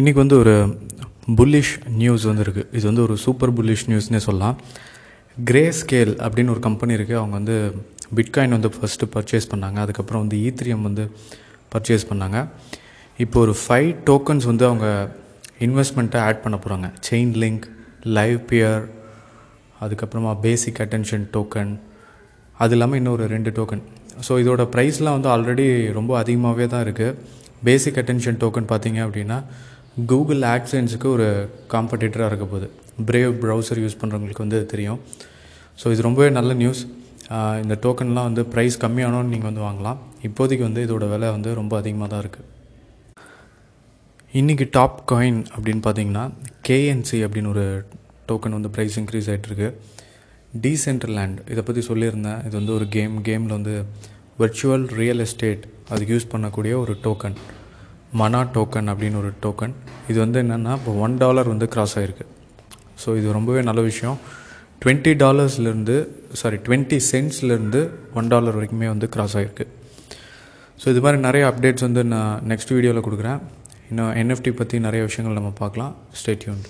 இன்றைக்கி வந்து ஒரு புல்லிஷ் நியூஸ் வந்துருக்கு இது வந்து ஒரு சூப்பர் புல்லிஷ் நியூஸ்னே சொல்லலாம். கிரே ஸ்கேல் அப்படின்னு ஒரு கம்பெனி இருக்குது அவங்க வந்து பிட்காயின் வந்து ஃபஸ்ட்டு பர்ச்சேஸ் பண்ணாங்க. அதுக்கப்புறம் வந்து ஈத்ரியம் வந்து பர்ச்சேஸ் பண்ணாங்க. இப்போ ஒரு ஃபைவ் டோக்கன்ஸ் வந்து அவங்க இன்வெஸ்ட்மெண்ட்டை ஆட் பண்ண போகிறாங்க செயின் லிங்க் லைவ் பியர் அதுக்கப்புறமா பேசிக் அட்டென்ஷன் டோக்கன் அது இல்லாமல் இன்னொரு ரெண்டு டோக்கன் ஸோ இதோட ப்ரைஸ்லாம் வந்து ஆல்ரெடி ரொம்ப அதிகமாகவே தான் இருக்குது பேசிக் அட்டென்ஷன் டோக்கன் பார்த்தீங்க அப்படின்னா கூகுள் ஆக்சன்ஸுக்கு ஒரு காம்படிட்டராக இருக்க போகுது. பிரேவ் ப்ரௌசர் யூஸ் பண்ணுறவங்களுக்கு வந்து தெரியும். ஸோ இது ரொம்பவே நல்ல நியூஸ் இந்த டோக்கன்லாம் வந்து ப்ரைஸ் கம்மியானோன்னு நீங்கள் வந்து வாங்கலாம். இப்போதைக்கு வந்து இதோட விலை வந்து ரொம்ப அதிகமாக தான் இருக்குது இன்றைக்கி டாப் காயின் அப்படின்னு பார்த்தீங்கன்னா கேஎன்சி அப்படின்னு ஒரு டோக்கன் வந்து ப்ரைஸ் இன்க்ரீஸ் ஆகிட்டுருக்கு டீசென்ட்ரலேண்ட் இதை பற்றி சொல்லியிருந்தேன். இது வந்து ஒரு கேம் கேமில் வந்து வர்ச்சுவல் ரியல் எஸ்டேட் அதுக்கு யூஸ் பண்ணக்கூடிய ஒரு டோக்கன் மனா டோக்கன் அப்படின்னு ஒரு டோக்கன் இது வந்து என்னென்னா இப்போ ஒன் டாலர் வந்து கிராஸ் ஆகிருக்கு ஸோ இது ரொம்பவே நல்ல விஷயம். டுவெண்ட்டி டாலர்ஸ்லேருந்து சாரி டுவெண்ட்டி சென்ட்ஸ்லேருந்து ஒன் டாலர் வரைக்குமே வந்து கிராஸ் ஆகிருக்கு ஸோ இது மாதிரி நிறைய அப்டேட்ஸ் வந்து நான் நெக்ஸ்ட் வீடியோவில் கொடுக்குறேன். இன்னும் என்எஃப்டி பற்றி நிறைய விஷயங்கள் நம்ம பார்க்கலாம். ஸ்டேட்யூன்